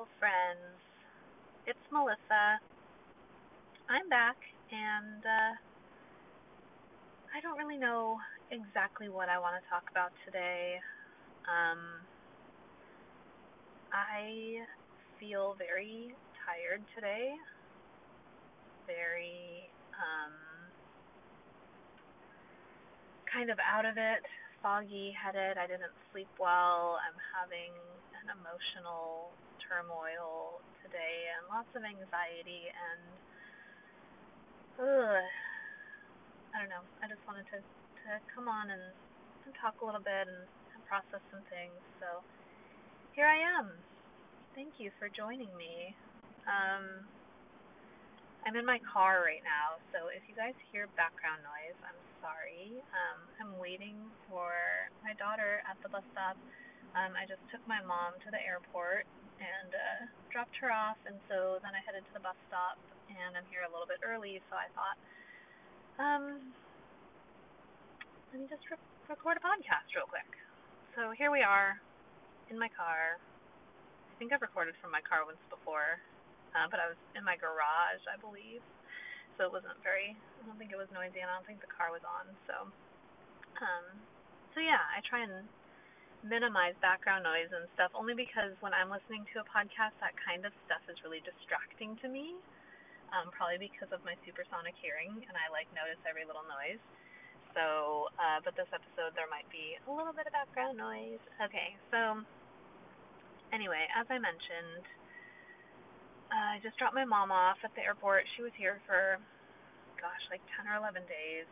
Friends. It's Melissa. I'm back, and uh, I don't really know exactly what I want to talk about today. Um, I feel very tired today, very um, kind of out of it, foggy headed. I didn't sleep well. I'm having an emotional turmoil today and lots of anxiety and ugh, I don't know. I just wanted to to come on and, and talk a little bit and, and process some things. So here I am. Thank you for joining me. Um, I'm in my car right now, so if you guys hear background noise, I'm sorry. Um, I'm waiting for my daughter at the bus stop. Um, I just took my mom to the airport and uh, dropped her off, and so then I headed to the bus stop, and I'm here a little bit early, so I thought, um, let me just re- record a podcast real quick. So here we are in my car. I think I've recorded from my car once before, uh, but I was in my garage, I believe. So it wasn't very. I don't think it was noisy, and I don't think the car was on. So, um, so yeah, I try and minimize background noise and stuff only because when I'm listening to a podcast, that kind of stuff is really distracting to me. Um, probably because of my supersonic hearing, and I like notice every little noise. So, uh, but this episode there might be a little bit of background noise. Okay, so anyway, as I mentioned, uh, I just dropped my mom off at the airport. She was here for, gosh, like 10 or 11 days.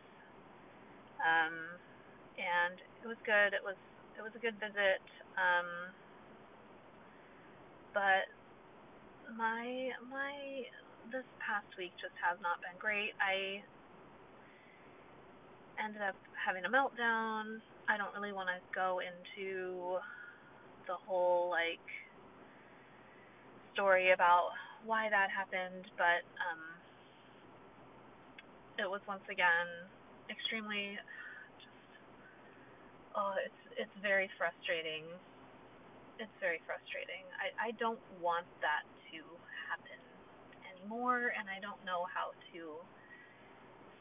Um, and it was good. It was it was a good visit. Um, but my my this past week just has not been great. I ended up having a meltdown. I don't really want to go into the whole like story about why that happened, but um it was once again extremely just oh, it's it's very frustrating. It's very frustrating. I I don't want that to happen anymore and I don't know how to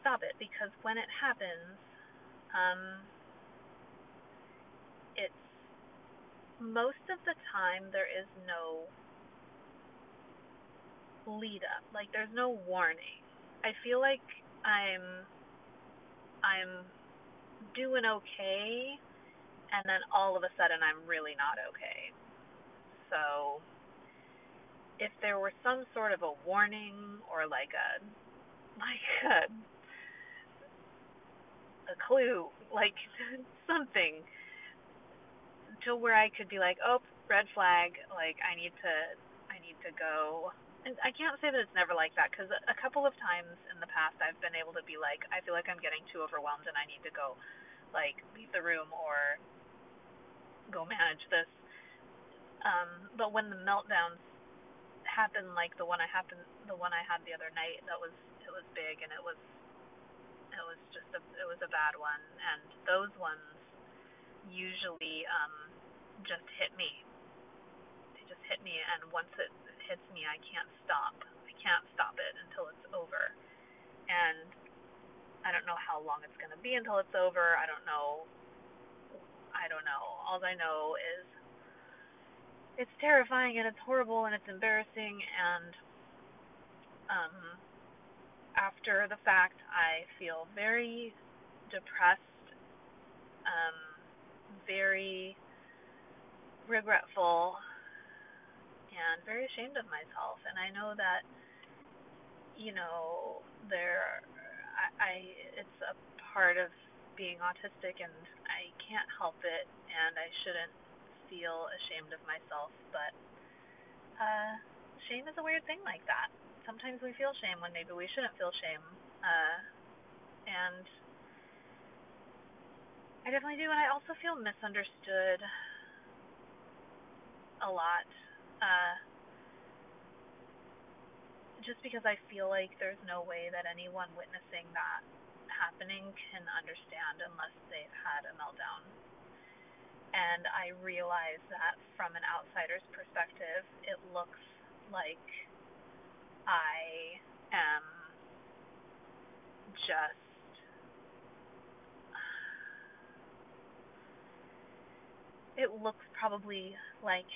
stop it because when it happens, um, it's most of the time there is no lead up. Like there's no warning. I feel like I'm I'm doing okay and then all of a sudden I'm really not okay. So if there were some sort of a warning or like a like a a clue, like something to where I could be like, oh, red flag, like I need to, I need to go. And I can't say that it's never like that because a couple of times in the past I've been able to be like, I feel like I'm getting too overwhelmed and I need to go, like leave the room or go manage this. Um, but when the meltdowns happen, like the one I happened, the one I had the other night, that was it was big and it was it was just a it was a bad one, and those ones usually um just hit me. They just hit me, and once it hits me, I can't stop. I can't stop it until it's over. And I don't know how long it's going to be until it's over. I don't know. I don't know. All I know is it's terrifying and it's horrible and it's embarrassing and um after the fact, I feel very depressed, um, very regretful, and very ashamed of myself. And I know that, you know, there, I, I it's a part of being autistic, and can't help it, and I shouldn't feel ashamed of myself, but uh, shame is a weird thing like that sometimes we feel shame when maybe we shouldn't feel shame. Uh, and I definitely do, and I also feel misunderstood a lot. Uh, just because I feel like there's no way that anyone witnessing that happening can understand unless they've had a meltdown. and I realize that from an outsider's perspective, it looks like I am just it looks probably like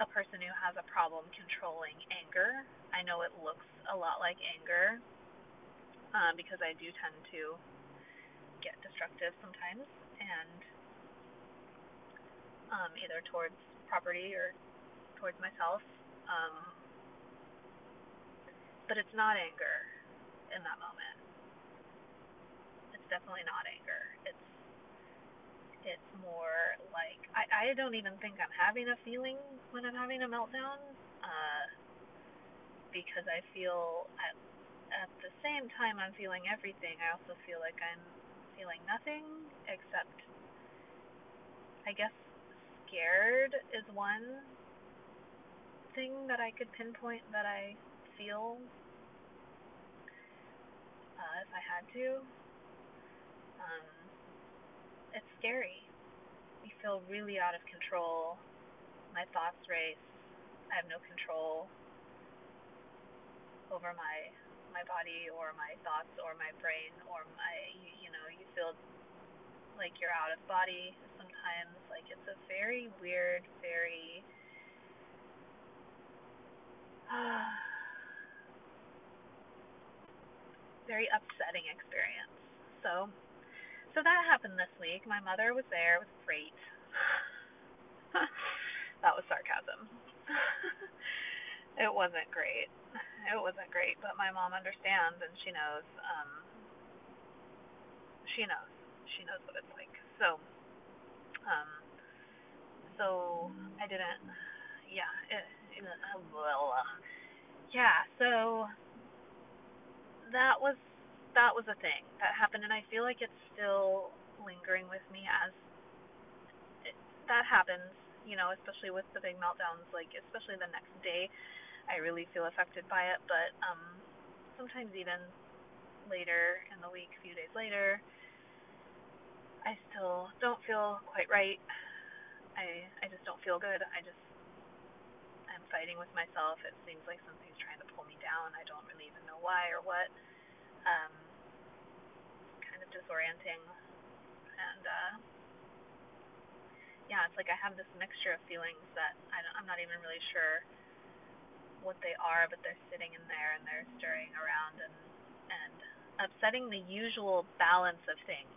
a person who has a problem controlling anger. I know it looks a lot like anger um, because I do tend to get destructive sometimes and um, either towards property or towards myself. Um, but it's not anger in that moment. It's definitely not anger. It's it's more like I I don't even think I'm having a feeling when I'm having a meltdown. Uh, because I feel at at the same time I'm feeling everything. I also feel like I'm feeling nothing except I guess scared is one thing that I could pinpoint that I feel uh, if I had to. Um, it's scary. You feel really out of control. My thoughts race. I have no control over my my body or my thoughts or my brain or my you, you know you feel like you're out of body sometimes like it's a very weird very very upsetting experience. So, so that happened this week. My mother was there. It was great. that was sarcasm. it wasn't great. It wasn't great, but my mom understands and she knows. Um, she knows. She knows what it's like. So, um, so I didn't. Yeah. It, it, well, uh, yeah, so that was that was a thing that happened, and I feel like it's still lingering with me as it, that happens. You know, especially with the big meltdowns, like especially the next day, I really feel affected by it. But um, sometimes even later in the week, a few days later, I still don't feel quite right. I I just don't feel good. I just I'm fighting with myself. It seems like something's trying to pull me down. I don't really even know why or what. Um, kind of disorienting. And uh, yeah, it's like I have this mixture of feelings that I don't, I'm not even really sure what they are, but they're sitting in there and they're stirring around and and upsetting the usual balance of things.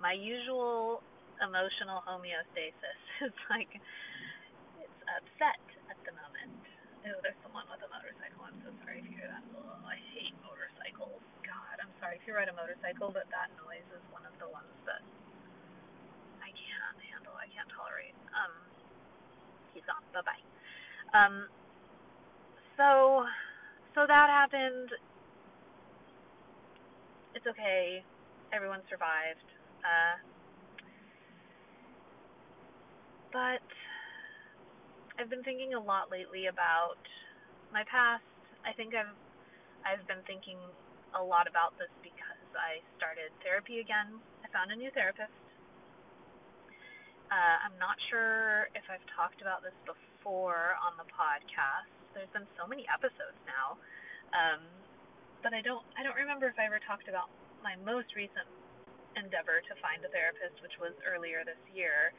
My usual emotional homeostasis is like it's upset at the moment. Oh, there's someone with a motorcycle. I'm so sorry if you hear that. Oh, I hate motorcycles. God, I'm sorry if you ride a motorcycle, but that noise is one of the ones that I can't handle. I can't tolerate. Um, he's gone. Bye bye. Um, so, so that happened. It's okay. Everyone survived. Uh, but I've been thinking a lot lately about my past. I think I've I've been thinking a lot about this because I started therapy again. I found a new therapist. Uh, I'm not sure if I've talked about this before on the podcast. There's been so many episodes now, um, but I don't I don't remember if I ever talked about my most recent endeavor to find a therapist, which was earlier this year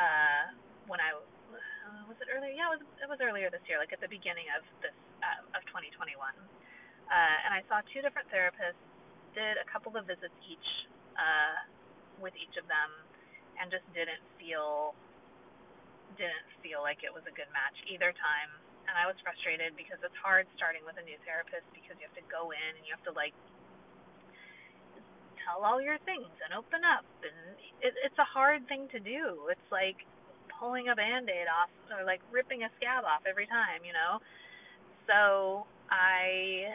uh, when I uh, was it earlier? Yeah, it was it was earlier this year, like at the beginning of this uh, of 2021. Uh, and I saw two different therapists, did a couple of visits each uh, with each of them, and just didn't feel didn't feel like it was a good match either time. And I was frustrated because it's hard starting with a new therapist because you have to go in and you have to like tell all your things and open up and it, it's a hard thing to do. It's like pulling a band-aid off or like ripping a scab off every time, you know. So I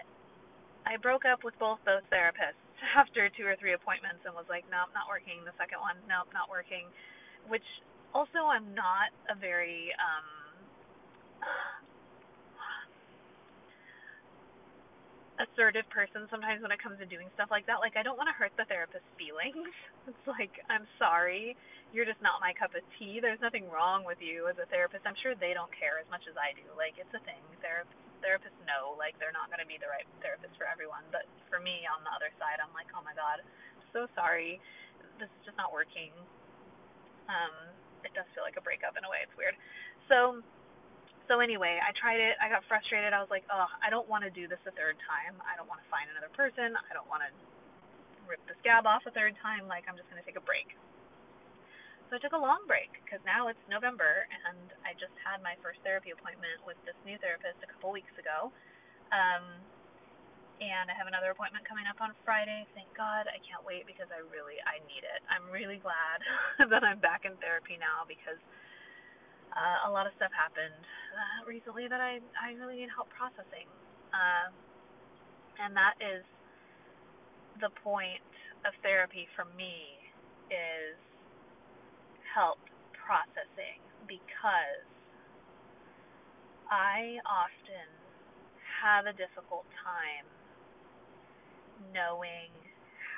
I broke up with both those therapists after two or three appointments and was like, nope, not working. The second one, nope, not working. Which also I'm not a very um a assertive person sometimes when it comes to doing stuff like that. Like I don't want to hurt the therapist's feelings. It's like I'm sorry, you're just not my cup of tea. There's nothing wrong with you as a therapist. I'm sure they don't care as much as I do. Like it's a thing. Therapists therapists know like they're not going to be the right therapist for everyone. But for me on the other side, I'm like, oh my god, so sorry. This is just not working. Um, it does feel like a breakup in a way. It's weird. So so anyway, I tried it. I got frustrated. I was like, oh, I don't want to do this a third time. I don't want to find another person. I don't want to rip the scab off a third time. Like, I'm just going to take a break. So I took a long break because now it's November and I just had my first therapy appointment with this new therapist a couple weeks ago. Um, and I have another appointment coming up on Friday. Thank God. I can't wait because I really I need it. I'm really glad that I'm back in therapy now because uh, a lot of stuff happened uh, recently that I I really need help processing, uh, and that is the point of therapy for me is help processing because I often have a difficult time knowing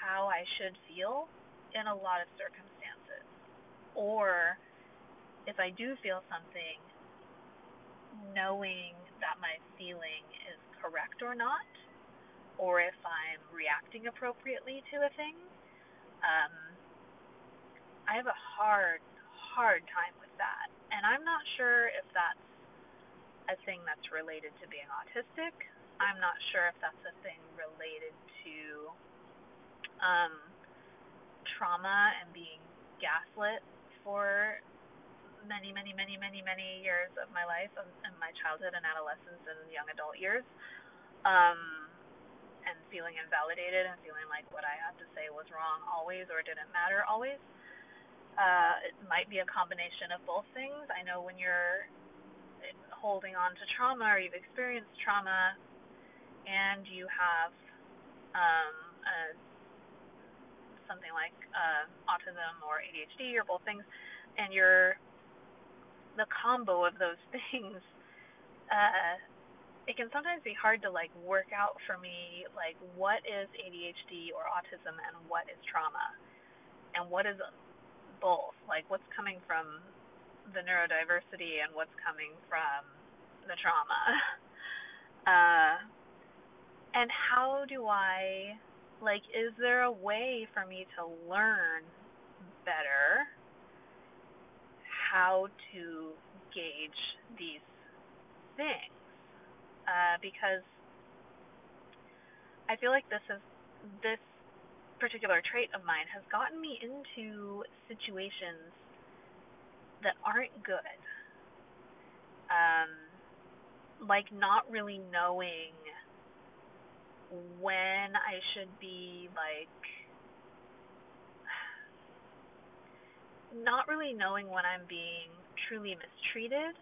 how I should feel in a lot of circumstances or if I do feel something, knowing that my feeling is correct or not, or if I'm reacting appropriately to a thing. Um, I have a hard, hard time with that. And I'm not sure if that's a thing that's related to being autistic. I'm not sure if that's a thing related to um, trauma and being gaslit for many, many, many, many, many years of my life, and, and my childhood and adolescence and young adult years, um, and feeling invalidated and feeling like what I had to say was wrong always or didn't matter always. Uh, it might be a combination of both things. I know when you're holding on to trauma or you've experienced trauma and you have um, a, something like uh, autism or ADHD or both things, and you're the combo of those things, uh, it can sometimes be hard to like work out for me like what is ADHD or autism and what is trauma, and what is both. Like what's coming from the neurodiversity and what's coming from the trauma. Uh, and how do I like is there a way for me to learn better how to gauge these things uh, because I feel like this is this particular trait of mine has gotten me into situations that aren't good. Um, like not really knowing when I should be like not really knowing when I'm being truly mistreated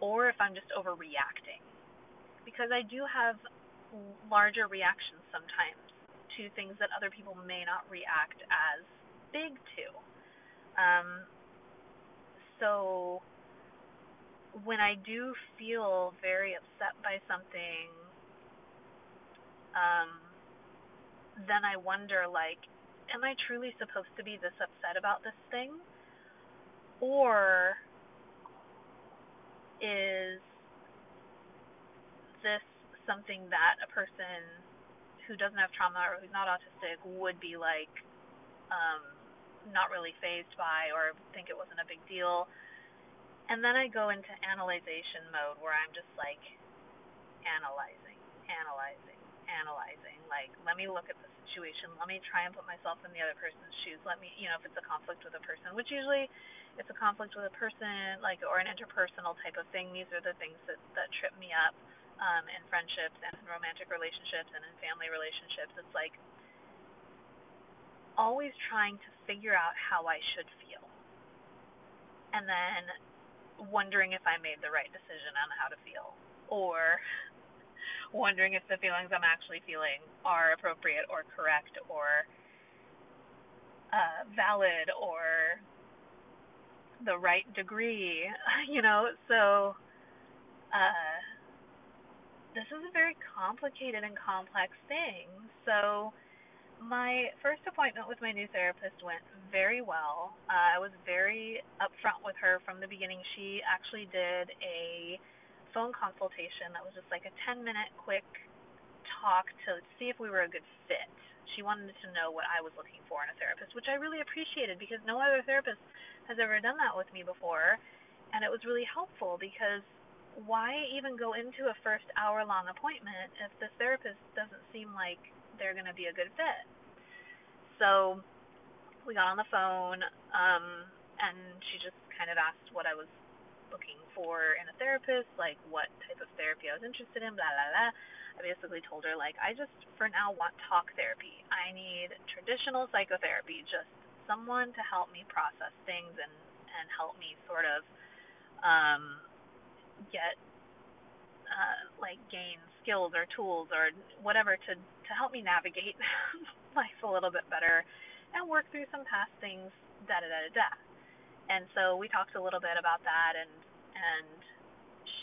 or if I'm just overreacting. Because I do have larger reactions sometimes to things that other people may not react as big to. Um, so when I do feel very upset by something, um, then I wonder like, am I truly supposed to be this upset about this thing? Or is this something that a person who doesn't have trauma or who's not autistic would be like um not really phased by or think it wasn't a big deal. And then I go into analyzation mode where I'm just like analyzing, analyzing, analyzing. Like, let me look at the situation. Let me try and put myself in the other person's shoes. Let me, you know, if it's a conflict with a person, which usually it's a conflict with a person, like, or an interpersonal type of thing. These are the things that that trip me up um, in friendships and in romantic relationships and in family relationships. It's like always trying to figure out how I should feel, and then wondering if I made the right decision on how to feel, or wondering if the feelings I'm actually feeling are appropriate or correct or uh, valid or the right degree, you know. So, uh, this is a very complicated and complex thing. So, my first appointment with my new therapist went very well. Uh, I was very upfront with her from the beginning. She actually did a phone consultation that was just like a 10 minute quick talk to see if we were a good fit. She wanted to know what I was looking for in a therapist, which I really appreciated because no other therapist has ever done that with me before. And it was really helpful because why even go into a first hour long appointment if the therapist doesn't seem like they're going to be a good fit? So we got on the phone, um, and she just kind of asked what I was looking for in a therapist, like what type of therapy I was interested in, blah, blah, blah. I basically told her, like, I just for now want talk therapy. I need traditional psychotherapy, just someone to help me process things and, and help me sort of um, get uh, like gain skills or tools or whatever to to help me navigate life a little bit better and work through some past things da da da da da. And so we talked a little bit about that and and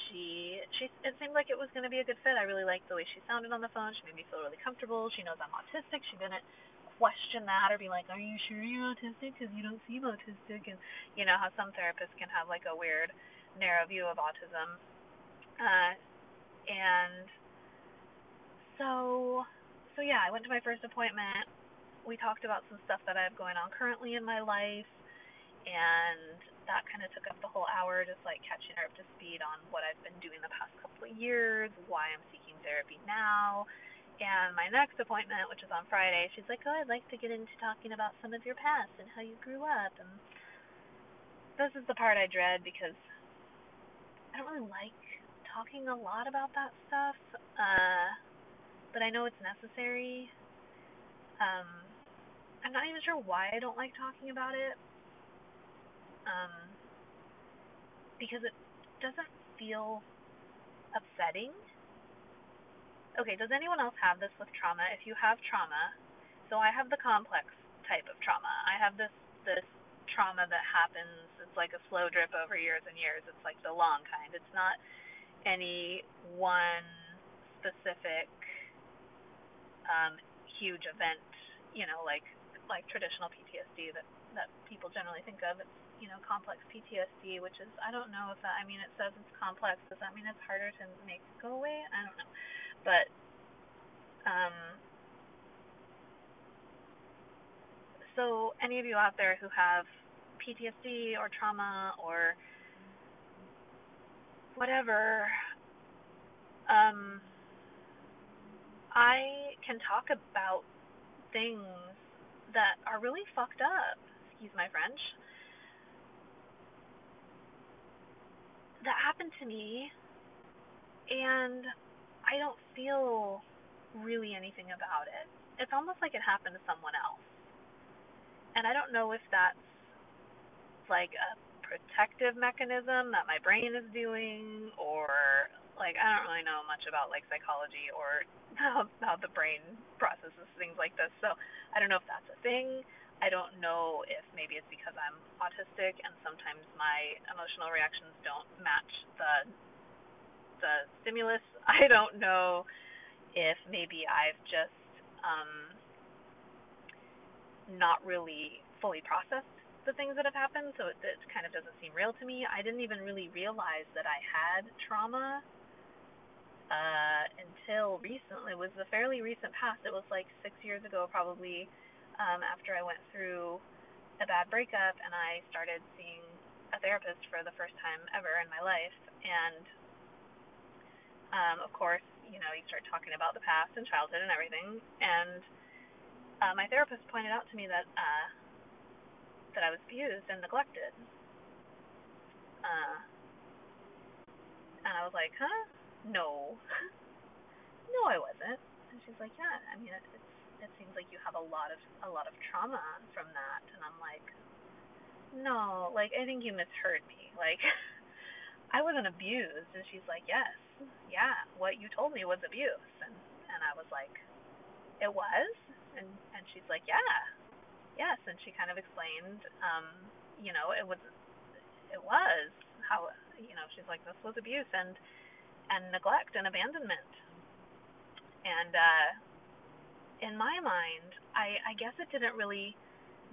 she she it seemed like it was going to be a good fit. I really liked the way she sounded on the phone. She made me feel really comfortable. She knows I'm autistic. She didn't question that or be like, "Are you sure you're autistic? Because you don't seem autistic." And you know how some therapists can have like a weird narrow view of autism. Uh, and so, so yeah, I went to my first appointment. We talked about some stuff that I have going on currently in my life, and that kind of took up the whole hour, just like catching her up to speed on what I've been doing the past couple of years, why I'm seeking therapy now. And my next appointment, which is on Friday, she's like, "Oh, I'd like to get into talking about some of your past and how you grew up." And this is the part I dread because I don't really like talking a lot about that stuff, uh, but I know it's necessary. Um, I'm not even sure why I don't like talking about it. Um, because it doesn't feel upsetting. Okay, does anyone else have this with trauma? If you have trauma, so I have the complex type of trauma. I have this this trauma that happens It's like a slow drip over years and years. It's like the long kind. It's not any one specific um, huge event, you know, like like traditional PTSD that that people generally think of. It's you know complex PTSD, which is I don't know if that. I mean, it says it's complex. Does that mean it's harder to make go away? I don't know, but um. So any of you out there who have PTSD or trauma or whatever, um, I can talk about things that are really fucked up. Excuse my French. That happened to me, and I don't feel really anything about it. It's almost like it happened to someone else. And I don't know if that's like a protective mechanism that my brain is doing or like I don't really know much about like psychology or how how the brain processes things like this. So I don't know if that's a thing. I don't know if maybe it's because I'm autistic and sometimes my emotional reactions don't match the the stimulus. I don't know if maybe I've just um not really fully processed the things that have happened, so it, it kind of doesn't seem real to me. I didn't even really realize that I had trauma uh, until recently. It was a fairly recent past. It was like six years ago, probably, um, after I went through a bad breakup and I started seeing a therapist for the first time ever in my life. And um, of course, you know, you start talking about the past and childhood and everything. And uh, my therapist pointed out to me that uh, that I was abused and neglected. Uh, and I was like, huh? No. no, I wasn't. And she's like, yeah. I mean, it, it's it seems like you have a lot of a lot of trauma from that. And I'm like, no. Like, I think you misheard me. Like, I wasn't abused. And she's like, yes, yeah. What you told me was abuse. And and I was like, it was. And and she's like, yeah yes, and she kind of explained, um, you know, it was, it was how, you know, she's like, this was abuse, and and neglect and abandonment. And uh, in my mind, I, I guess it didn't really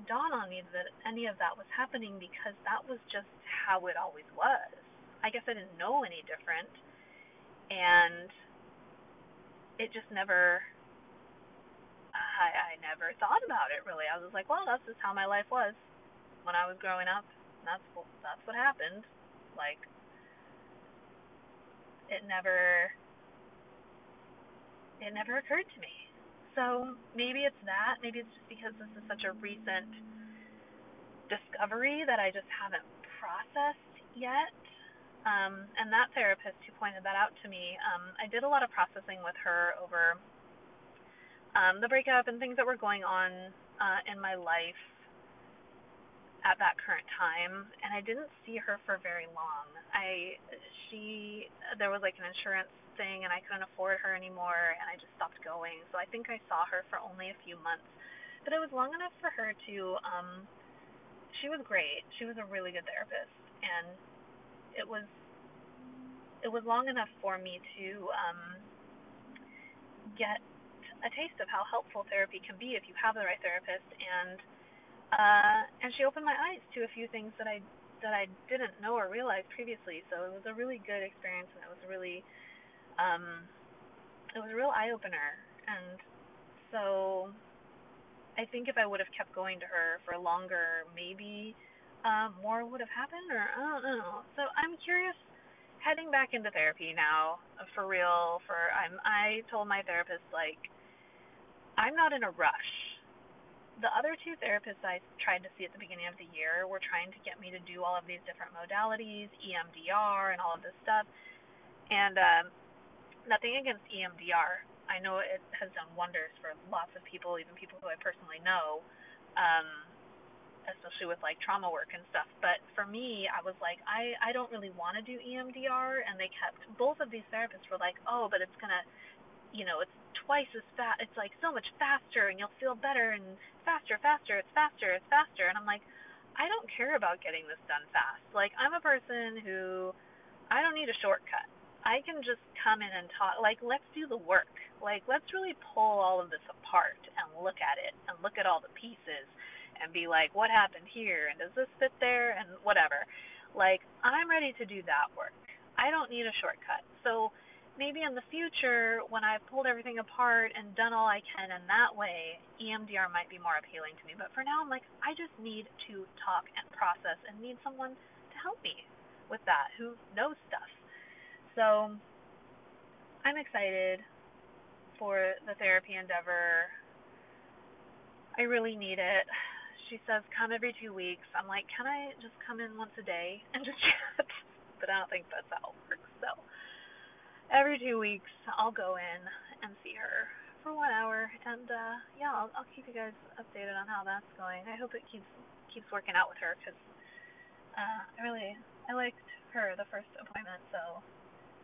dawn on me that any of that was happening because that was just how it always was. I guess I didn't know any different. And it just never I, I never thought about it really. I was like, well, that's just how my life was when I was growing up. That's that's what happened. Like it never it never occurred to me. So maybe it's that. Maybe it's just because this is such a recent discovery that I just haven't processed yet. Um, and that therapist who pointed that out to me, um, I did a lot of processing with her over um, the breakup and things that were going on uh, in my life at that current time, and I didn't see her for very long. I she there was like an insurance thing, and I couldn't afford her anymore, and I just stopped going. So I think I saw her for only a few months, but it was long enough for her to. um She was great. She was a really good therapist, and it was it was long enough for me to um get a taste of how helpful therapy can be if you have the right therapist and uh and she opened my eyes to a few things that I that I didn't know or realize previously. So it was a really good experience and it was really um it was a real eye opener and so I think if I would have kept going to her for longer, maybe um more would have happened or I don't know. So I'm curious heading back into therapy now for real for I'm I told my therapist like I'm not in a rush. The other two therapists I tried to see at the beginning of the year were trying to get me to do all of these different modalities, EMDR and all of this stuff. And um nothing against EMDR. I know it has done wonders for lots of people, even people who I personally know. Um especially with like trauma work and stuff. But for me, I was like, I I don't really want to do EMDR, and they kept both of these therapists were like, oh, but it's gonna, you know, it's twice as fast. It's like so much faster, and you'll feel better and faster, faster. It's faster, it's faster. And I'm like, I don't care about getting this done fast. Like I'm a person who I don't need a shortcut. I can just come in and talk. Like, let's do the work. Like, let's really pull all of this apart and look at it and look at all the pieces and be like, what happened here and does this fit there and whatever. Like, I'm ready to do that work. I don't need a shortcut. So maybe in the future, when I've pulled everything apart and done all I can in that way, EMDR might be more appealing to me. But for now, I'm like, I just need to talk and process and need someone to help me with that who knows stuff. So I'm excited for the therapy endeavor. I really need it she says come every two weeks. I'm like, can I just come in once a day and just chat? but I don't think that's how it works. So every two weeks, I'll go in and see her for one hour, and uh yeah, I'll, I'll keep you guys updated on how that's going. I hope it keeps keeps working out with her because uh, I really I liked her the first appointment. So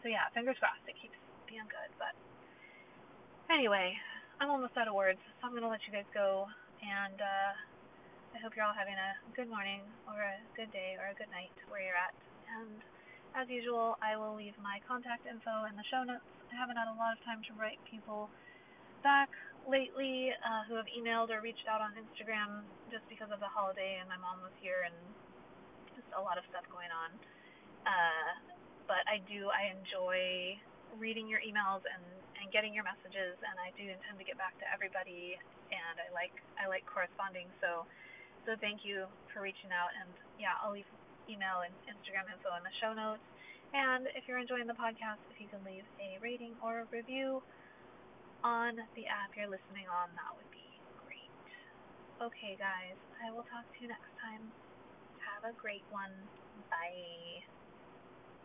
so yeah, fingers crossed it keeps being good. But anyway, I'm almost out of words, so I'm gonna let you guys go and. uh I hope you're all having a good morning or a good day or a good night where you're at. And as usual, I will leave my contact info in the show notes. I haven't had a lot of time to write people back lately uh, who have emailed or reached out on Instagram just because of the holiday and my mom was here and just a lot of stuff going on. Uh, but I do, I enjoy reading your emails and, and getting your messages and I do intend to get back to everybody and I like I like corresponding so so thank you for reaching out. And yeah, I'll leave email and Instagram info in the show notes. And if you're enjoying the podcast, if you can leave a rating or a review on the app you're listening on, that would be great. Okay, guys, I will talk to you next time. Have a great one. Bye.